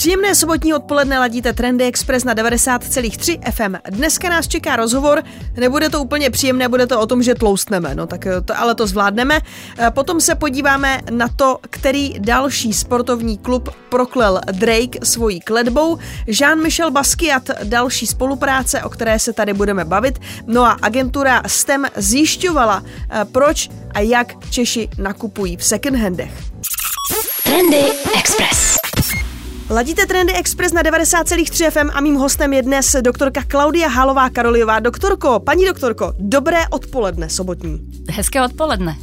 Příjemné sobotní odpoledne ladíte Trendy Express na 90,3 FM. Dneska nás čeká rozhovor, nebude to úplně příjemné, bude to o tom, že tloustneme, no tak to, ale to zvládneme. E, Potom se podíváme na to, který další sportovní klub proklel Drake svojí kledbou, Jean-Michel Basquiat další spolupráce, o které se tady budeme bavit, no a agentura STEM zjišťovala, e, proč a jak Češi nakupují v secondhandech. Trendy Express. Ladíte Trendy Express na 90,3 FM a mým hostem je dnes doktorka Klaudia Halová Karoliová. Doktorko, paní doktorko, dobré odpoledne sobotní. Hezké odpoledne.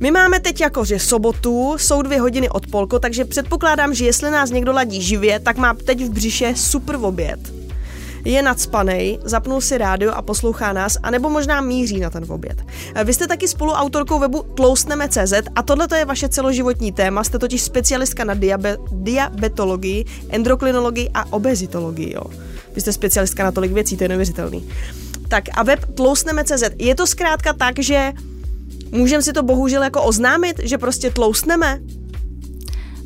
My máme teď jakože sobotu, jsou dvě hodiny od polko, takže předpokládám, že jestli nás někdo ladí živě, tak má teď v břiše super oběd. Je nadspanej, zapnul si rádio a poslouchá nás, anebo možná míří na ten oběd. Vy jste taky spoluautorkou webu Tloustneme.cz a tohle je vaše celoživotní téma, jste totiž specialistka na diabe- diabetologii, endokrinologii a obezitologii. Jo. Vy jste specialistka na tolik věcí, to je neuvěřitelný. Tak a web Tloustneme.cz, je to zkrátka tak, že můžeme si to bohužel jako oznámit, že prostě tloustneme?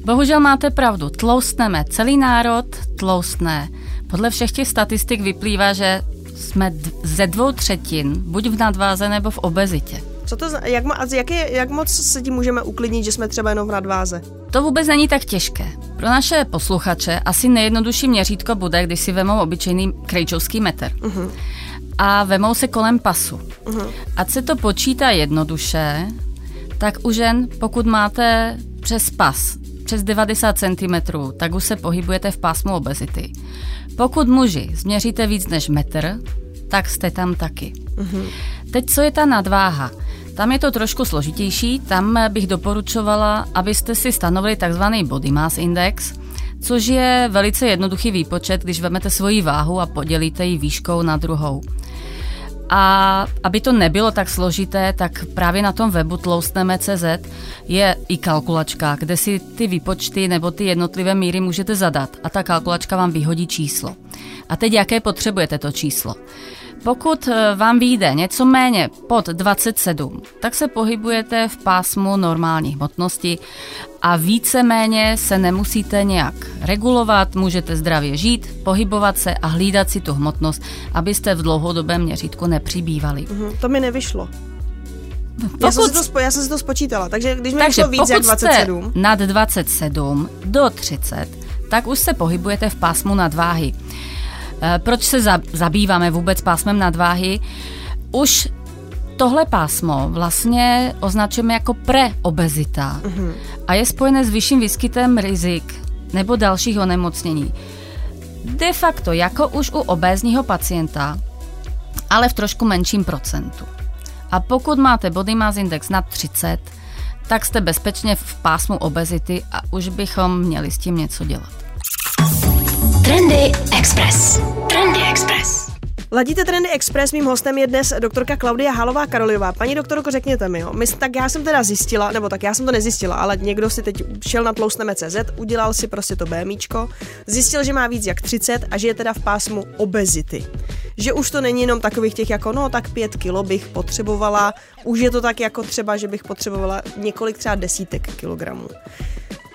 Bohužel máte pravdu, tloustneme. Celý národ tloustne. Podle všech těch statistik vyplývá, že jsme d- ze dvou třetin buď v nadváze nebo v obezitě. Co to, jak, jak, je, jak moc se tím můžeme uklidnit, že jsme třeba jenom v nadváze? To vůbec není tak těžké. Pro naše posluchače asi nejjednodušší měřítko bude, když si vemou obyčejný krejčovský metr. Uh-huh. A vemou se kolem pasu. Uh-huh. Ať se to počítá jednoduše, tak u žen, pokud máte přes pas, přes 90 cm, tak už se pohybujete v pásmu obezity. Pokud muži změříte víc než metr, tak jste tam taky. Uh-huh. Teď co je ta nadváha? Tam je to trošku složitější, tam bych doporučovala, abyste si stanovili takzvaný body mass index, což je velice jednoduchý výpočet, když vezmete svoji váhu a podělíte ji výškou na druhou. A aby to nebylo tak složité, tak právě na tom webu tloustneme.cz je i kalkulačka, kde si ty výpočty nebo ty jednotlivé míry můžete zadat a ta kalkulačka vám vyhodí číslo. A teď jaké potřebujete to číslo? Pokud eh, vám vyjde něco méně pod 27, tak se pohybujete v pásmu normální hmotnosti a víceméně se nemusíte nějak regulovat, můžete zdravě žít, pohybovat se a hlídat si tu hmotnost, abyste v dlouhodobém měřítku nepřibývali. Uh-huh. To mi nevyšlo. Já, jsem si to, spo, já jsem si to spočítala, takže když mi Takže vyšlo víc jak pokud 27, jste nad 27 do 30, tak už se pohybujete v pásmu nadváhy. Eh, Proč se za- zabýváme vůbec pásmem nadváhy? Už tohle pásmo vlastně označujeme jako preobezita Mhm. a je spojené s vyšším výskytem rizik nebo dalších onemocnění. De facto jako už u obézního pacienta, ale v trošku menším procentu. A pokud máte body mass index nad 30, tak jste bezpečně v pásmu obezity a už bychom měli s tím něco dělat. Trendy Express. Trendy Express. Ladíte Trendy Express, mým hostem je dnes doktorka Klaudia Halová Karoliová. Paní doktorko, řekněte mi, jo. My, tak já jsem teda zjistila, nebo tak já jsem to nezjistila, ale někdo si teď šel na tloustneme.cz, udělal si prostě to BMíčko, zjistil, že má víc jak 30 a že je teda v pásmu obezity. Že už to není jenom takových těch jako, no tak pět kilo bych potřebovala, už je to tak jako třeba, že bych potřebovala několik třeba desítek kilogramů.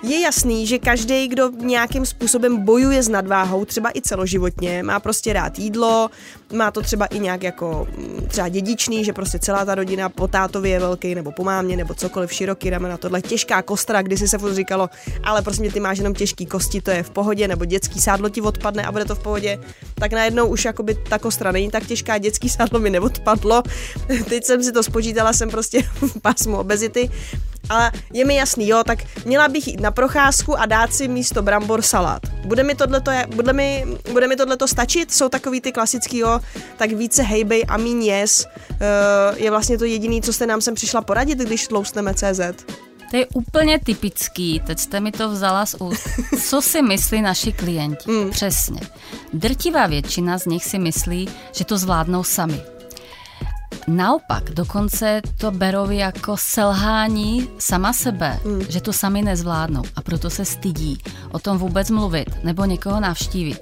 Je jasný, že každý, kdo nějakým způsobem bojuje s nadváhou, třeba i celoživotně, má prostě rád jídlo, má to třeba i nějak jako mm, třeba dědičný, že prostě celá ta rodina po tátově je velký, nebo po mámě, nebo cokoliv široký ramena, tohle těžká kostra, kdy si se furt říkalo, ale prostě mě ty máš jenom těžký kosti, to je v pohodě, nebo dětský sádlo ti odpadne a bude to v pohodě, tak najednou už jakoby ta kostra není tak těžká, dětský sádlo mi neodpadlo. Teď jsem si to spočítala, jsem prostě v pásmu obezity, ale je mi jasný, jo, tak měla bych jít na procházku a dát si místo brambor salát. Bude mi tohleto, bude mi, bude mi tohleto stačit? Jsou takový ty klasický, jo, tak více hejbej a míň yes. Uh, je vlastně to jediný, co jste nám sem přišla poradit, když tloustneme CZ. To je úplně typický, teď jste mi to vzala z úst. Co si myslí naši klienti? Mm. Přesně. Drtivá většina z nich si myslí, že to zvládnou sami. Naopak, dokonce to berou jako selhání sama sebe, mm. že to sami nezvládnou a proto se stydí o tom vůbec mluvit nebo někoho navštívit.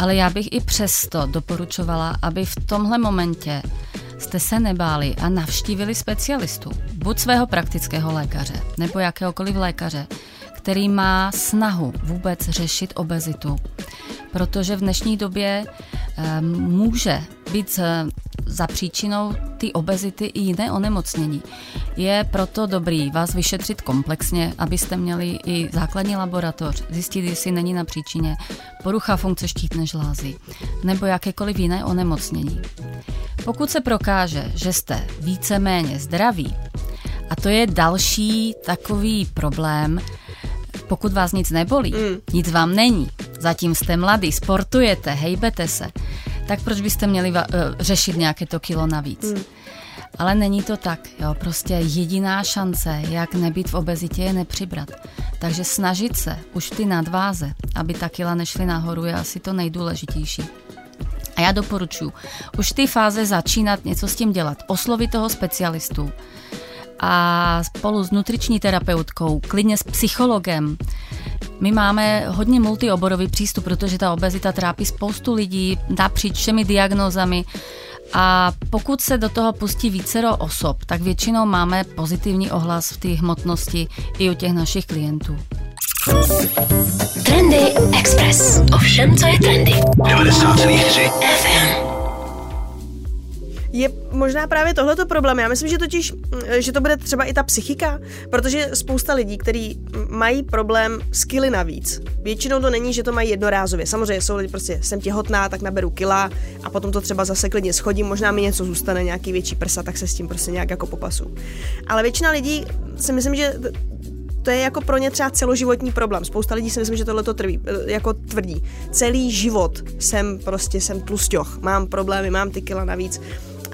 Ale já bych i přesto doporučovala, aby v tomhle momentě jste se nebáli a navštívili specialistu, buď svého praktického lékaře nebo jakéhokoliv lékaře, který má snahu vůbec řešit obezitu. Protože v dnešní době e, může být e, za příčinou ty obezity i jiné onemocnění. Je proto dobrý vás vyšetřit komplexně, abyste měli i základní laboratoř, zjistit, jestli není na příčině porucha funkce štítné žlázy nebo jakékoliv jiné onemocnění. Pokud se prokáže, že jste víceméně zdraví, a to je další takový problém, pokud vás nic nebolí, mm. nic vám není, zatím jste mladý, sportujete, hejbete se, tak proč byste měli uh, řešit nějaké to kilo navíc? Mm. Ale není to tak, jo, prostě jediná šance, jak nebýt v obezitě, je nepřibrat. Takže snažit se už ty nadváze, aby ta kila nešly nahoru, je asi to nejdůležitější. A já doporučuji už v té fáze začínat něco s tím dělat, oslovit toho specialistu a spolu s nutriční terapeutkou, klidně s psychologem, my máme hodně multioborový přístup, protože ta obezita trápí spoustu lidí napříč všemi diagnózami a pokud se do toho pustí vícero osob, tak většinou máme pozitivní ohlas v té hmotnosti i u těch našich klientů. Trendy Express. Ovšem, co je trendy. 90,3 FM. Je možná právě tohleto problém. Já myslím, že totiž, mm, že to bude třeba i ta psychika, protože spousta lidí, kteří mají problém s kily navíc. Většinou to není, že to mají jednorázově. Samozřejmě jsou lidi prostě, jsem těhotná, tak naberu kila a potom to třeba zase klidně schodím, možná mi něco zůstane, nějaký větší prsa, tak se s tím prostě nějak jako popasu. Ale většina lidí si myslím, že to je jako pro ně třeba celoživotní problém. Spousta lidí si myslím, že tohle to trví, jako tvrdí. Celý život jsem prostě, jsem tlusťoch, mám problémy, mám ty kila navíc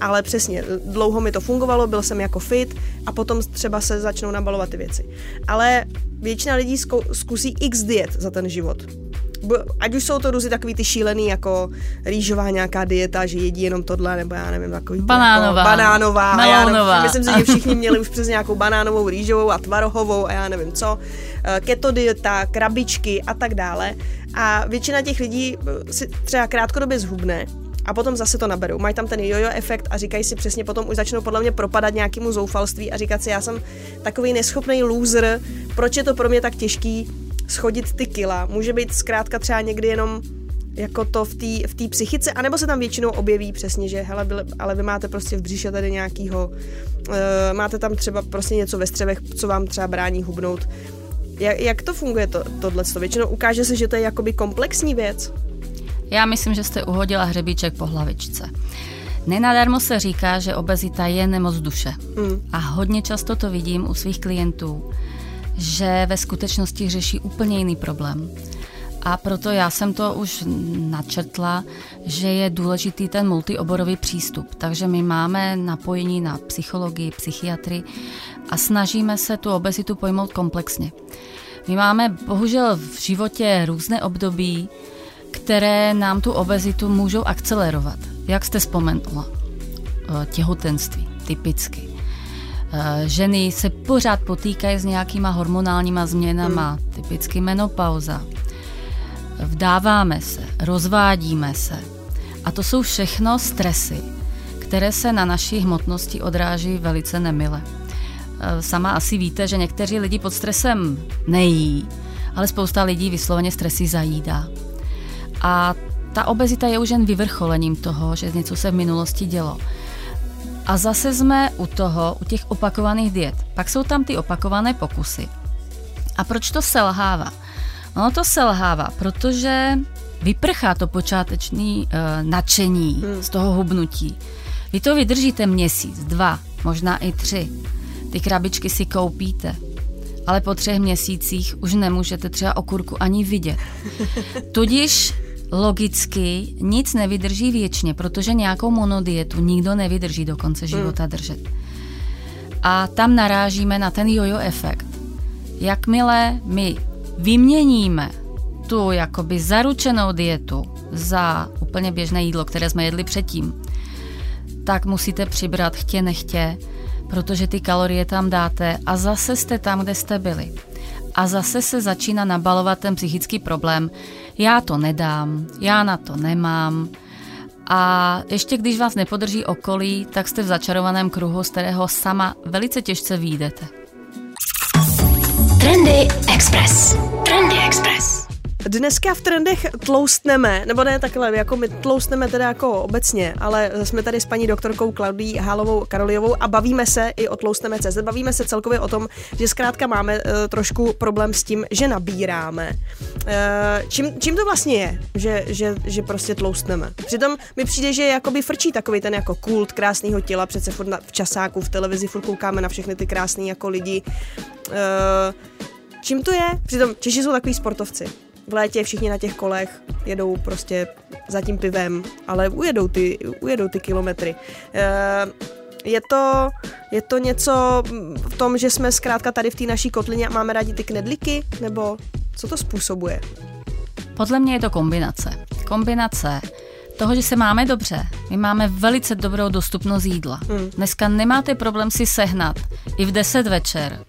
ale přesně, dlouho mi to fungovalo, byl jsem jako fit a potom třeba se začnou nabalovat ty věci. Ale většina lidí zkusí x diet za ten život. Ať už jsou to různě takový ty šílený, jako rýžová nějaká dieta, že jedí jenom tohle, nebo já nevím, takový banánová, jako banánová a já nevím, myslím si, že všichni měli už přes nějakou banánovou, rýžovou a tvarohovou a já nevím co, eh, keto dieta, krabičky a tak dále. A většina těch lidí si třeba krátkodobě zhubne, a potom zase to naberou. Mají tam ten jojo efekt a říkají si přesně, potom už začnou podle mě propadat nějakému zoufalství a říkat si, já jsem takový neschopný loser, proč je to pro mě tak těžký schodit ty kila. Může být zkrátka třeba někdy jenom jako to v té v psychice, anebo se tam většinou objeví přesně, že hele, ale vy máte prostě v břiše tady nějakýho, uh, máte tam třeba prostě něco ve střevech, co vám třeba brání hubnout. Jak, jak to funguje to, tohle? Většinou ukáže se, že to je jakoby komplexní věc. Já myslím, že jste uhodila hřebíček po hlavičce. Nenadarmo se říká, že obezita je nemoc duše. Mm. A hodně často to vidím u svých klientů, že ve skutečnosti řeší úplně jiný problém. A proto já jsem to už načrtla, že je důležitý ten multioborový přístup. Takže my máme napojení na psychologii, psychiatry a snažíme se tu obezitu pojmout komplexně. My máme bohužel v životě různé období, které nám tu obezitu můžou akcelerovat. Jak jste vzpomenula? Eh, těhotenství, typicky. Eh, ženy se pořád potýkají s nějakýma hormonálníma změnama, hmm. typicky menopauza. Vdáváme se, rozvádíme se. A to jsou všechno stresy, které se na naší hmotnosti odráží velice nemile. Eh, sama asi víte, že někteří lidi pod stresem nejí, ale spousta lidí vysloveně stresy zajídá. A ta obezita je už jen vyvrcholením toho, že něco se v minulosti dělo. A zase jsme u toho, u těch opakovaných diet. Pak jsou tam ty opakované pokusy. A proč to selhává? Ono to selhává, protože vyprchá to počáteční uh, nadšení hmm. z toho hubnutí. Vy to vydržíte měsíc, dva, možná i tři. Ty krabičky si koupíte, ale po třech měsících už nemůžete třeba okurku ani vidět. Tudíž logicky nic nevydrží věčně, protože nějakou monodietu nikdo nevydrží do konce hmm. života držet. A tam narážíme na ten jojo efekt. Jakmile my vyměníme tu jakoby zaručenou dietu za úplně běžné jídlo, které jsme jedli předtím, tak musíte přibrat chtě nechtě, protože ty kalorie tam dáte a zase jste tam, kde jste byli. A zase se začíná nabalovat ten psychický problém. Já to nedám, já na to nemám. A ještě když vás nepodrží okolí, tak jste v začarovaném kruhu, z kterého sama velice těžce výjdete. Trendy Express. Trendy Express. Dneska v trendech tloustneme, nebo ne takhle, jako my tloustneme teda jako obecně, ale jsme tady s paní doktorkou Klaudí Hálovou Karoliovou a bavíme se i o tloustneme CZ, bavíme se celkově o tom, že zkrátka máme uh, trošku problém s tím, že nabíráme. Uh, čím, čím to vlastně je, že, že, že prostě tloustneme? Přitom mi přijde, že jakoby frčí takový ten jako kult krásného těla, přece furt na, v časáku, v televizi furt koukáme na všechny ty krásné jako lidi. Uh, čím to je? Přitom Češi jsou takový sportovci v létě všichni na těch kolech jedou prostě za tím pivem, ale ujedou ty, ujedou ty kilometry. Eh, je to, je to něco v tom, že jsme zkrátka tady v té naší kotlině a máme rádi ty knedliky, nebo co to způsobuje? Podle mě je to kombinace. Kombinace toho, že se máme dobře. My máme velice dobrou dostupnost jídla. Mm. Dneska nemáte problém si sehnat i v 10 večer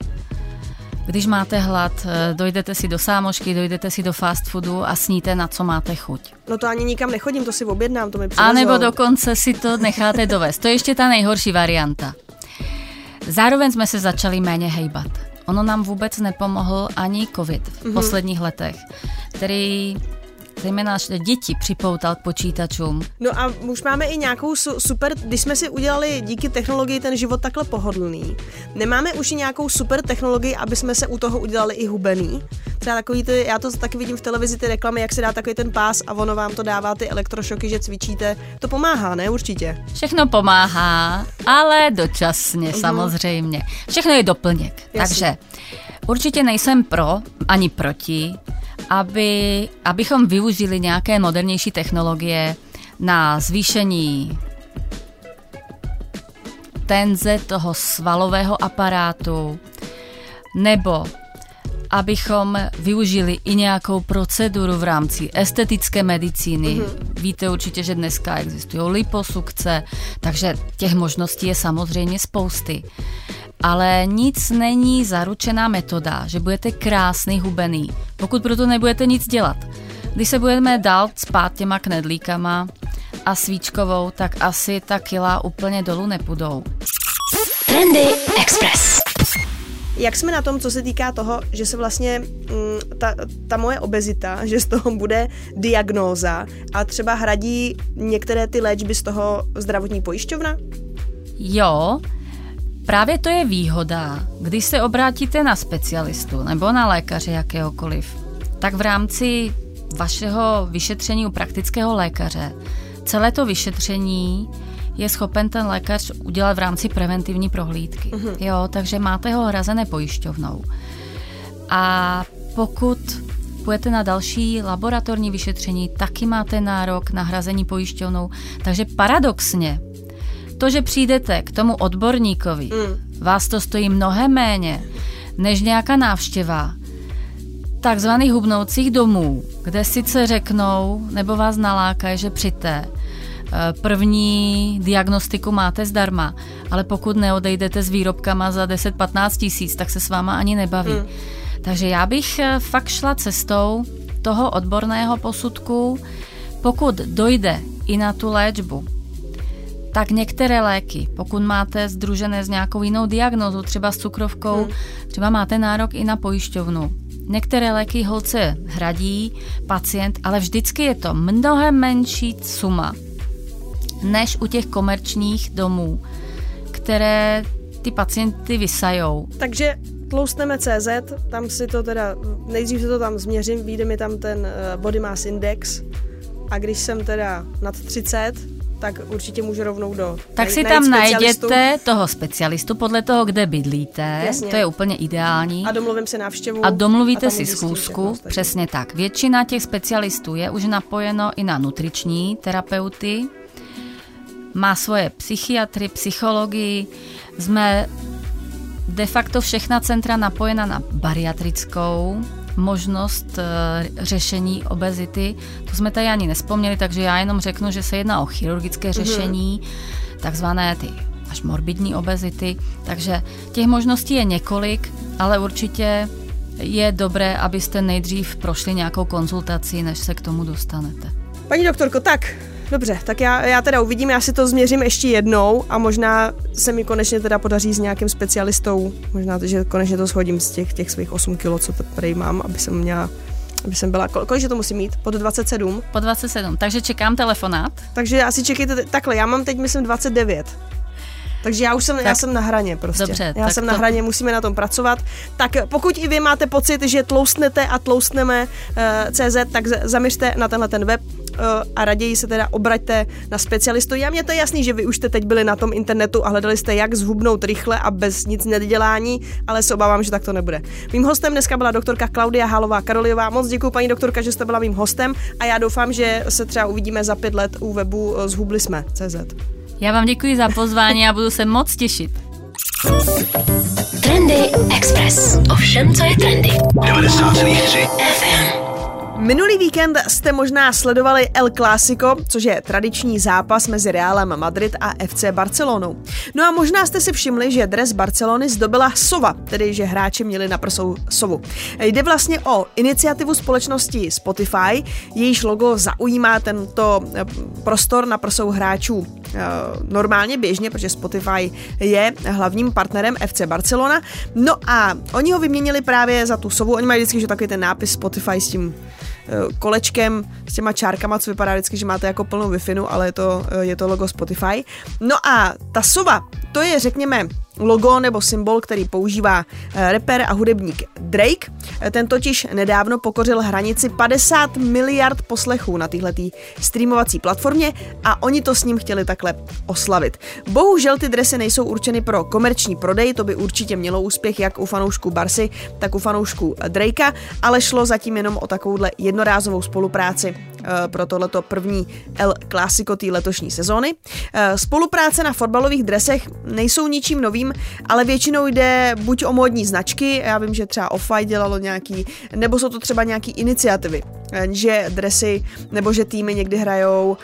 když máte hlad, eh, dojdete si do sámošky, dojdete si do fast foodu a sníte, na co máte chuť. No to ani nikam nechodím, to si objednám, to mi přivezou. A nebo dokonce si to necháte dovést. To je ještě ta nejhorší varianta. Zároveň jsme se začali méně hejbat. Ono nám vůbec nepomohl ani covid v mm-hmm. posledních letech, který zejména děti připoutal k počítačům. No a už máme i nějakou su- super, když jsme si udělali díky technologii ten život takhle pohodlný, nemáme už i nějakou super technologii, aby jsme se u toho udělali i hubený? Třeba takový ty, já to taky vidím v televizi, ty reklamy, jak se dá takový ten pás a ono vám to dává ty elektrošoky, že cvičíte. To pomáhá, ne? Určitě. Všechno pomáhá, ale dočasně mm-hmm. samozřejmě. Všechno je doplněk. Jasně. Takže určitě nejsem pro ani proti, aby, abychom využili nějaké modernější technologie na zvýšení tenze toho svalového aparátu, nebo abychom využili i nějakou proceduru v rámci estetické medicíny. Mm-hmm. Víte určitě, že dneska existují liposukce, takže těch možností je samozřejmě spousty ale nic není zaručená metoda, že budete krásný hubený, pokud proto nebudete nic dělat. Když se budeme dál spát těma knedlíkama a svíčkovou, tak asi ta kila úplně dolů nepůjdou. Trendy Express. Jak jsme na tom, co se týká toho, že se vlastně mm, ta, ta moje obezita, že z toho bude diagnóza a třeba hradí některé ty léčby z toho zdravotní pojišťovna? Jo, Právě to je výhoda, když se obrátíte na specialistu nebo na lékaře jakéhokoliv, tak v rámci vašeho vyšetření u praktického lékaře celé to vyšetření je schopen ten lékař udělat v rámci preventivní prohlídky. Uh-huh. Jo, takže máte ho hrazené pojišťovnou. A pokud půjdete na další laboratorní vyšetření, taky máte nárok na hrazení pojišťovnou. Takže paradoxně to, že přijdete k tomu odborníkovi, mm. vás to stojí mnohem méně než nějaká návštěva takzvaných hubnoucích domů, kde sice řeknou nebo vás nalákají, že přijďte, eh, první diagnostiku máte zdarma, ale pokud neodejdete s výrobkama za 10-15 tisíc, tak se s váma ani nebaví. Mm. Takže já bych eh, fakt šla cestou toho odborného posudku, pokud dojde i na tu léčbu, tak některé léky, pokud máte združené s nějakou jinou diagnózou, třeba s cukrovkou, hmm. třeba máte nárok i na pojišťovnu. Některé léky holce hradí pacient, ale vždycky je to mnohem menší suma než u těch komerčních domů, které ty pacienty vysajou. Takže tloustneme CZ, tam si to teda, nejdřív si to tam změřím, vyjde mi tam ten eh, body mass index a když jsem teda nad 30, tak určitě můžu rovnou do. Tak si tam najděte toho specialistu podle toho, kde bydlíte. Jasně. To je úplně ideální. A domluvím se návštěvu. A domluvíte a si schůzku. Přesně tak. Většina těch specialistů je už napojeno i na nutriční terapeuty. Má svoje psychiatry, psychologii. Jsme de facto všechna centra napojena na bariatrickou možnost eh, řešení obezity. To jsme tady ani nespomněli, takže já jenom řeknu, že se jedná o chirurgické mhm. řešení, takzvané ty až morbidní obezity. Takže těch možností je několik, ale určitě je dobré, abyste nejdřív prošli nějakou konzultací, než se k tomu dostanete. Paní doktorko, tak, dobře, tak já, já teda uvidím, já si to změřím ještě jednou a možná se mi konečně teda podaří s nějakým specialistou, možná, že konečně to shodím z těch, těch svých 8 kilo, co tady mám, aby jsem měla aby jsem byla, kol, kolik to musím mít? Pod 27? Po 27, takže čekám telefonát. Takže asi čekejte, takhle, já mám teď myslím 29. Takže já už jsem, tak, já jsem na hraně prostě. Dobře, já jsem to... na hraně, musíme na tom pracovat. Tak pokud i vy máte pocit, že tloustnete a tloustneme uh, CZ, tak zaměřte na tenhle ten web uh, a raději se teda obraťte na specialistu. Já mě to je jasný, že vy už jste teď byli na tom internetu a hledali jste, jak zhubnout rychle a bez nic nedělání, ale se obávám, že tak to nebude. Mým hostem dneska byla doktorka Klaudia Halová Karoliová. Moc děkuji, paní doktorka, že jste byla mým hostem a já doufám, že se třeba uvidíme za pět let u webu eh, zhubli jsme CZ. Já vám děkuji za pozvání a budu se moc těšit. Trendy Express. Ovšem, co je trendy. 90,3 FM. Minulý víkend jste možná sledovali El Clásico, což je tradiční zápas mezi Realem Madrid a FC Barcelonou. No a možná jste si všimli, že dres Barcelony zdobila sova, tedy že hráči měli na prsou sovu. Jde vlastně o iniciativu společnosti Spotify, jejíž logo zaujímá tento eh, prostor na prsou hráčů normálně běžně, protože Spotify je hlavním partnerem FC Barcelona. No a oni ho vyměnili právě za tu sovu, oni mají vždycky že takový ten nápis Spotify s tím Eh, kolečkem s těma čárkama, co vypadá vždycky, že máte jako plnou wi ale je to, eh, je to logo Spotify. No a ta sova, to je řekněme logo nebo symbol, který používá eh, rapper a hudebník Drake. Eh, ten totiž nedávno pokořil hranici 50 miliard poslechů na této streamovací platformě a oni to s ním chtěli takhle oslavit. Bohužel ty dresy nejsou určeny pro komerční prodej, to by určitě mělo úspěch jak u fanoušků Barsy, tak u fanoušků Drakea, ale šlo zatím jenom o takovouhle jednorázovou spolupráci Eh, pro tohleto první El Clásico té letošní sezóny. Spolupráce na fotbalových dresech nejsou ničím novým, ale většinou jde buď o módní značky, já vím, že třeba Off-White dělalo nějaký, nebo jsou to třeba nějaký iniciativy, eh, že dresy nebo že týmy někdy hrajou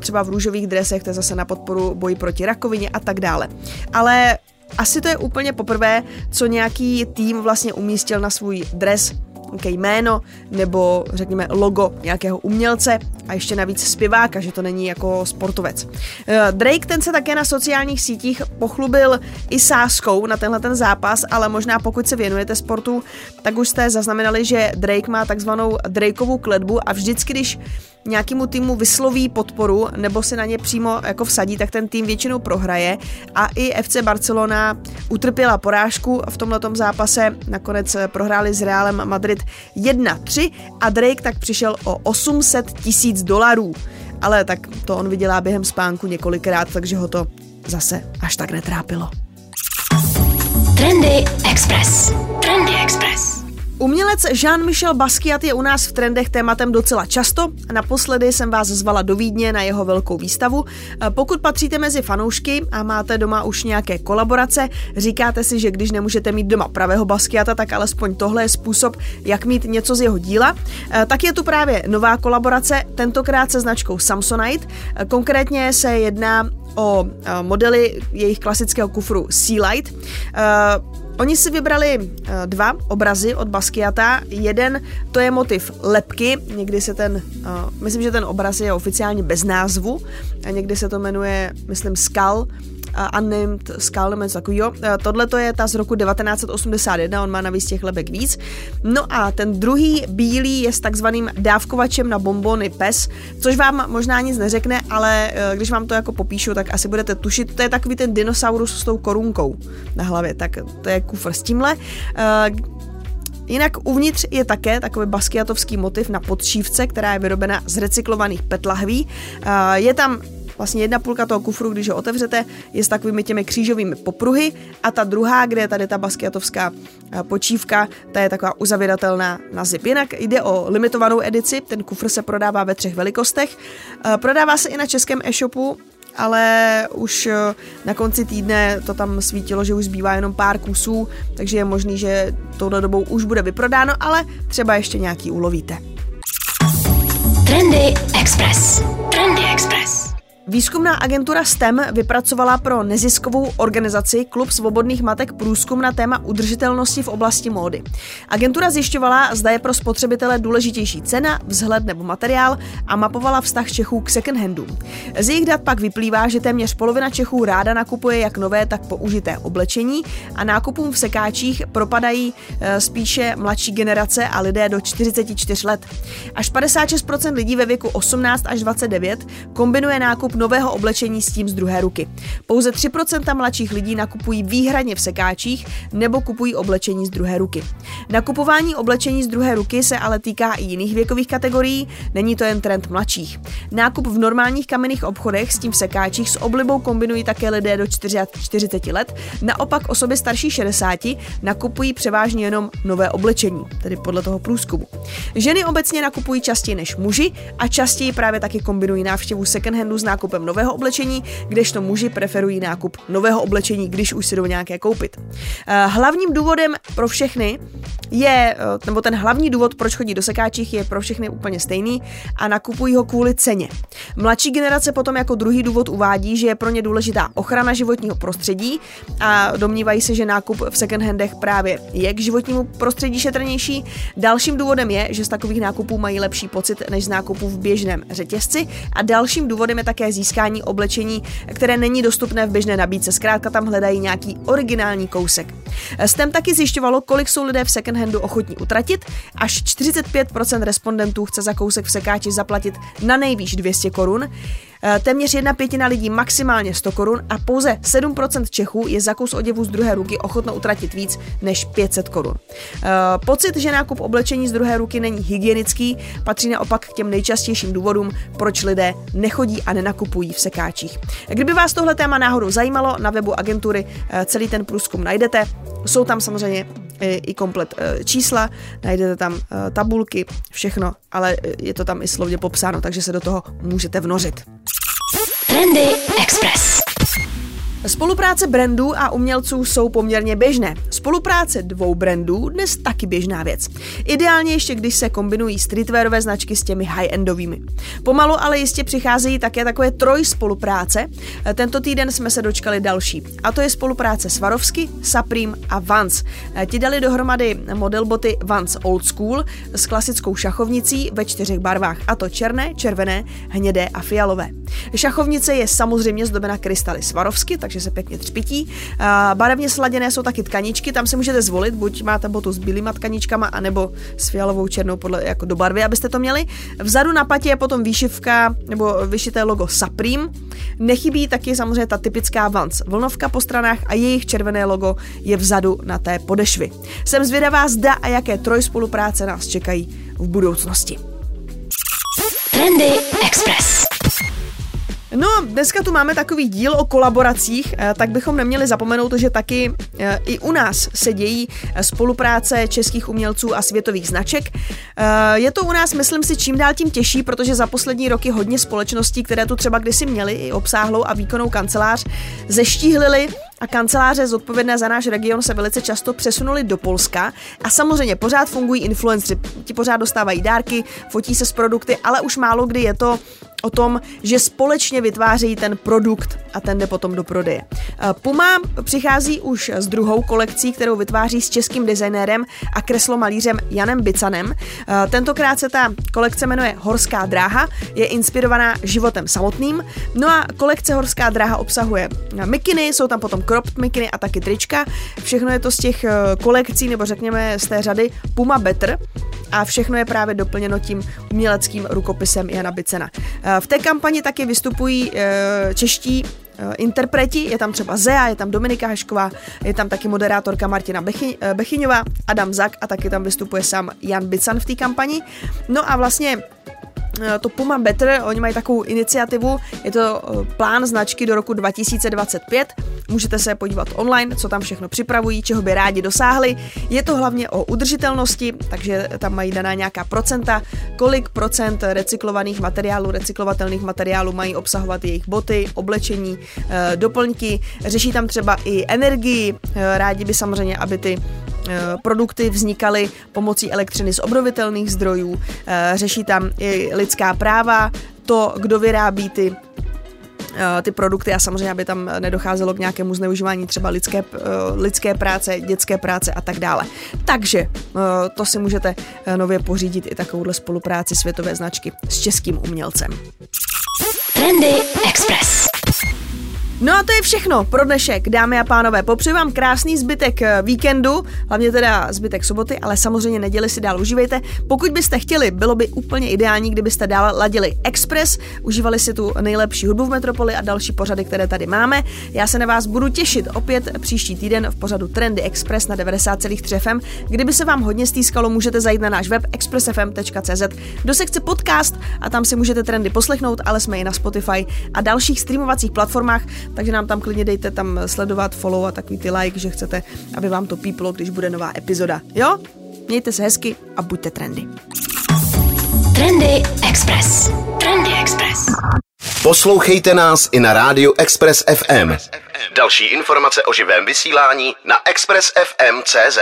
třeba v růžových dresech, to je zase na podporu boji proti rakovině a tak dále. Ale asi to je úplně poprvé, co nějaký tým vlastně umístil na svůj dres nějaké jméno nebo řekněme logo nějakého umělce a ještě navíc zpěváka, že to není jako sportovec. Eh, Drake ten se také na sociálních sítích pochlubil i sáskou na tenhle ten zápas, ale možná pokud se věnujete sportu, tak už jste zaznamenali, že Drake má takzvanou Drakeovu kledbu a vždycky, když nějakému týmu vysloví podporu nebo se na ně přímo jako vsadí, tak ten tým většinou prohraje a i FC Barcelona utrpěla porážku v tomto zápase, nakonec prohráli s Realem Madrid 1-3 a Drake tak přišel o 800 tisíc dolarů. Ale tak to on vydělá během spánku několikrát, takže ho to zase až tak netrápilo. Trendy Express. Trendy Express. Umělec Jean-Michel Basquiat je u nás v trendech tématem docela často. Naposledy jsem vás zvala do Vídně na jeho velkou výstavu. Pokud patříte mezi fanoušky a máte doma už nějaké kolaborace, říkáte si, že když nemůžete mít doma pravého Basquiata, tak alespoň tohle je způsob, jak mít něco z jeho díla. Tak je tu právě nová kolaborace, tentokrát se značkou Samsonite. Konkrétně se jedná o modely jejich klasického kufru Sea Light. Oni si vybrali uh, dva obrazy od Basquiata. Jeden to je motiv lepky, někdy se ten, uh, myslím, že ten obraz je oficiálně bez názvu, a někdy se to jmenuje, myslím, Skal, Unnamed Skull něco takového. Tohle to je ta z roku 1981, on má navíc těch lebek víc. No a ten druhý bílý je s takzvaným dávkovačem na bombony PES, což vám možná nic neřekne, ale e, když vám to jako popíšu, tak asi budete tušit. To je takový ten dinosaurus s tou korunkou na hlavě, tak to je kufr s tímhle. E, jinak uvnitř je také takový baskiatovský motiv na podšívce, která je vyrobena z recyklovaných petlahví. E, je tam Vlastně jedna půlka toho kufru, když ho otevřete, je s takovými těmi křížovými popruhy a ta druhá, kde je tady ta baskiatovská eh, počívka, ta je taková uzavíratelná na zip. Jinak jde o limitovanou edici, ten kufr se prodává ve třech velikostech. Eh, prodává se i na českém e-shopu, ale už eh, na konci týdne to tam svítilo, že už zbývá jenom pár kusů, takže je možný, že touhle dobou už bude vyprodáno, ale třeba ještě nějaký ulovíte. Trendy Express. Trendy Express. Výzkumná agentura STEM vypracovala pro neziskovou organizaci Klub svobodných matek průzkum na téma udržitelnosti v oblasti módy. Agentura zjišťovala, zda je pro spotřebitele důležitější cena, vzhled nebo materiál a mapovala vztah Čechů k second handům. Z jejich dat pak vyplývá, že téměř polovina Čechů ráda nakupuje jak nové, tak použité oblečení a nákupům v sekáčích propadají eh, spíše mladší generace a lidé do 44 let. Až 56% lidí ve věku 18 až 29 kombinuje nákup nového oblečení s tím z druhé ruky. Pouze 3% mladších lidí nakupují výhradně v sekáčích nebo kupují oblečení z druhé ruky. Nakupování oblečení z druhé ruky se ale týká i jiných věkových kategorií, není to jen trend mladších. Nákup v normálních kamenných obchodech s tím v sekáčích s oblibou kombinují také lidé do 40 let, naopak osoby starší 60 nakupují převážně jenom nové oblečení, tedy podle toho průzkumu. Ženy obecně nakupují častěji než muži a častěji právě taky kombinují návštěvu second-handu s nákupem nového oblečení, kdežto muži preferují nákup nového oblečení, když už si jdou nějaké koupit. Eh, hlavním důvodem pro všechny je, eh, nebo ten hlavní důvod, proč chodí do sekáčích, je pro všechny úplně stejný a nakupují ho kvůli ceně. Mladší generace potom jako druhý důvod uvádí, že je pro ně důležitá ochrana životního prostředí a domnívají se, že nákup v second-handech právě je k životnímu prostředí šetrnější. Dalším důvodem je, že z takových nákupů mají lepší pocit než z nákupů v běžném řetězci a dalším důvodem je také získání oblečení, které není dostupné v běžné nabídce. Zkrátka tam hledají nějaký originální kousek. STEM taky zjišťovalo, kolik jsou lidé v second handu ochotní utratit. Až 45% respondentů chce za kousek v sekáči zaplatit na nejvýš 200 korun. Eh, téměř jedna pětina lidí maximálně 100 korun a pouze 7% Čechů je za kus oděvu z druhé ruky ochotno utratit víc než 500 korun. Eh, pocit, že nákup oblečení z druhé ruky není hygienický, patří naopak k těm nejčastějším důvodům, proč lidé nechodí a nenakupují v sekáčích. Kdyby vás tohle téma náhodou zajímalo, na webu agentury eh, celý ten průzkum najdete. Jsou tam samozřejmě i komplet čísla, najdete tam tabulky, všechno, ale je to tam i slovně popsáno, takže se do toho můžete vnořit. Trendy Express. Spolupráce brandů a umělců jsou poměrně běžné. Spolupráce dvou brandů dnes taky běžná věc. Ideálně ještě, když se kombinují streetwearové značky s těmi high-endovými. Pomalu ale jistě přicházejí také takové troj spolupráce. Tento týden jsme se dočkali další. A to je spolupráce Swarovski, Supreme a Vans. Ti dali dohromady modelboty Vans Old School s klasickou šachovnicí ve čtyřech barvách, a to černé, červené, hnědé a fialové. Šachovnice je samozřejmě zdobena krystaly Swarovski, takže se pěkně třpití. Barevně sladěné jsou taky tkaničky, tam si můžete zvolit, buď máte botu s bílýma tkaničkama, anebo s fialovou černou podle jako do barvy, abyste to měli. Vzadu na patě je potom výšivka nebo vyšité logo Supreme. Nechybí taky samozřejmě ta typická Vans vlnovka po stranách a jejich červené logo je vzadu na té podešvy. Jsem zvědavá, zda a jaké troj spolupráce nás čekají v budoucnosti. Trendy Express. No, dneska tu máme takový díl o kolaboracích, eh, tak bychom neměli zapomenout, že taky eh, i u nás se dějí eh, spolupráce českých umělců a světových značek. Je to u nás, myslím si, čím dál tím těžší, protože za poslední roky hodně společností, které tu třeba kdysi měly i obsáhlou a výkonnou kancelář, zeštíhlili a kanceláře zodpovědné za náš region se velice často přesunuli do Polska a samozřejmě pořád fungují influenceri, ti pořád dostávají dárky, fotí se s produkty, ale už málo kdy je to o tom, že společně vytvářejí ten produkt a ten jde potom do prodeje. Eh, Puma přichází už s druhou kolekcí, kterou vytváří s českým designérem a kreslomalířem Janem Bicanem. Eh, tentokrát se ta kolekce jmenuje Horská dráha, je inspirovaná životem samotným. No a kolekce Horská dráha obsahuje mikiny, jsou tam potom cropped mikiny a taky trička. Všechno je to z těch eh, kolekcí, nebo řekněme z té řady Puma Better a všechno je právě doplněno tím uměleckým rukopisem Jana Bicena. Eh, v té kampani taky vystupují eh, čeští eh, interpreti, je tam třeba Zea, je tam Dominika Hešková, je tam taky moderátorka Martina Bechy, Bechyňová, Adam Zak a taky tam vystupuje sám Jan Bican v té kampani. No a vlastně Eh, to Puma Better, oni mají takovou iniciativu, je to eh, plán značky do roku 2025, můžete se podívat online, co tam všechno připravují, čeho by rádi dosáhli. Je to hlavně o udržitelnosti, takže tam mají daná nějaká procenta, kolik procent recyklovaných materiálů, recyklovatelných materiálů mají obsahovat jejich boty, oblečení, eh, doplňky, řeší tam třeba i energii, rádi by samozřejmě, aby ty Eh, produkty vznikaly pomocí elektřiny z obnovitelných zdrojů, eh, řeší tam i lidská práva, to, kdo vyrábí ty eh, ty produkty a samozřejmě, aby tam nedocházelo k nějakému zneužívání třeba lidské, eh, lidské práce, dětské práce a tak dále. Takže eh, to si můžete nově pořídit i takovouhle spolupráci světové značky s českým umělcem. Trendy Express. No a to je všechno pro dnešek, dámy a pánové. Popřeju vám krásný zbytek eh, víkendu, hlavně teda zbytek soboty, ale samozřejmě neděli si dál užívejte. Pokud byste chtěli, bylo by úplně ideální, kdybyste dál ladili Express, užívali si tu nejlepší hudbu v Metropoli a další pořady, které tady máme. Já se na vás budu těšit opět příští týden v pořadu Trendy Express na 90,3 FM. Kdyby se vám hodně stýskalo, můžete zajít na náš web expressfm.cz do sekce podcast a tam si můžete trendy poslechnout, ale jsme i na Spotify a dalších streamovacích platformách takže nám tam klidně dejte tam sledovat, follow a takový ty like, že chcete, aby vám to píplo, když bude nová epizoda. Jo? Mějte se hezky a buďte trendy. Trendy Express. Trendy Express. Poslouchejte nás i na rádiu Express FM. Další informace o živém vysílání na expressfm.cz.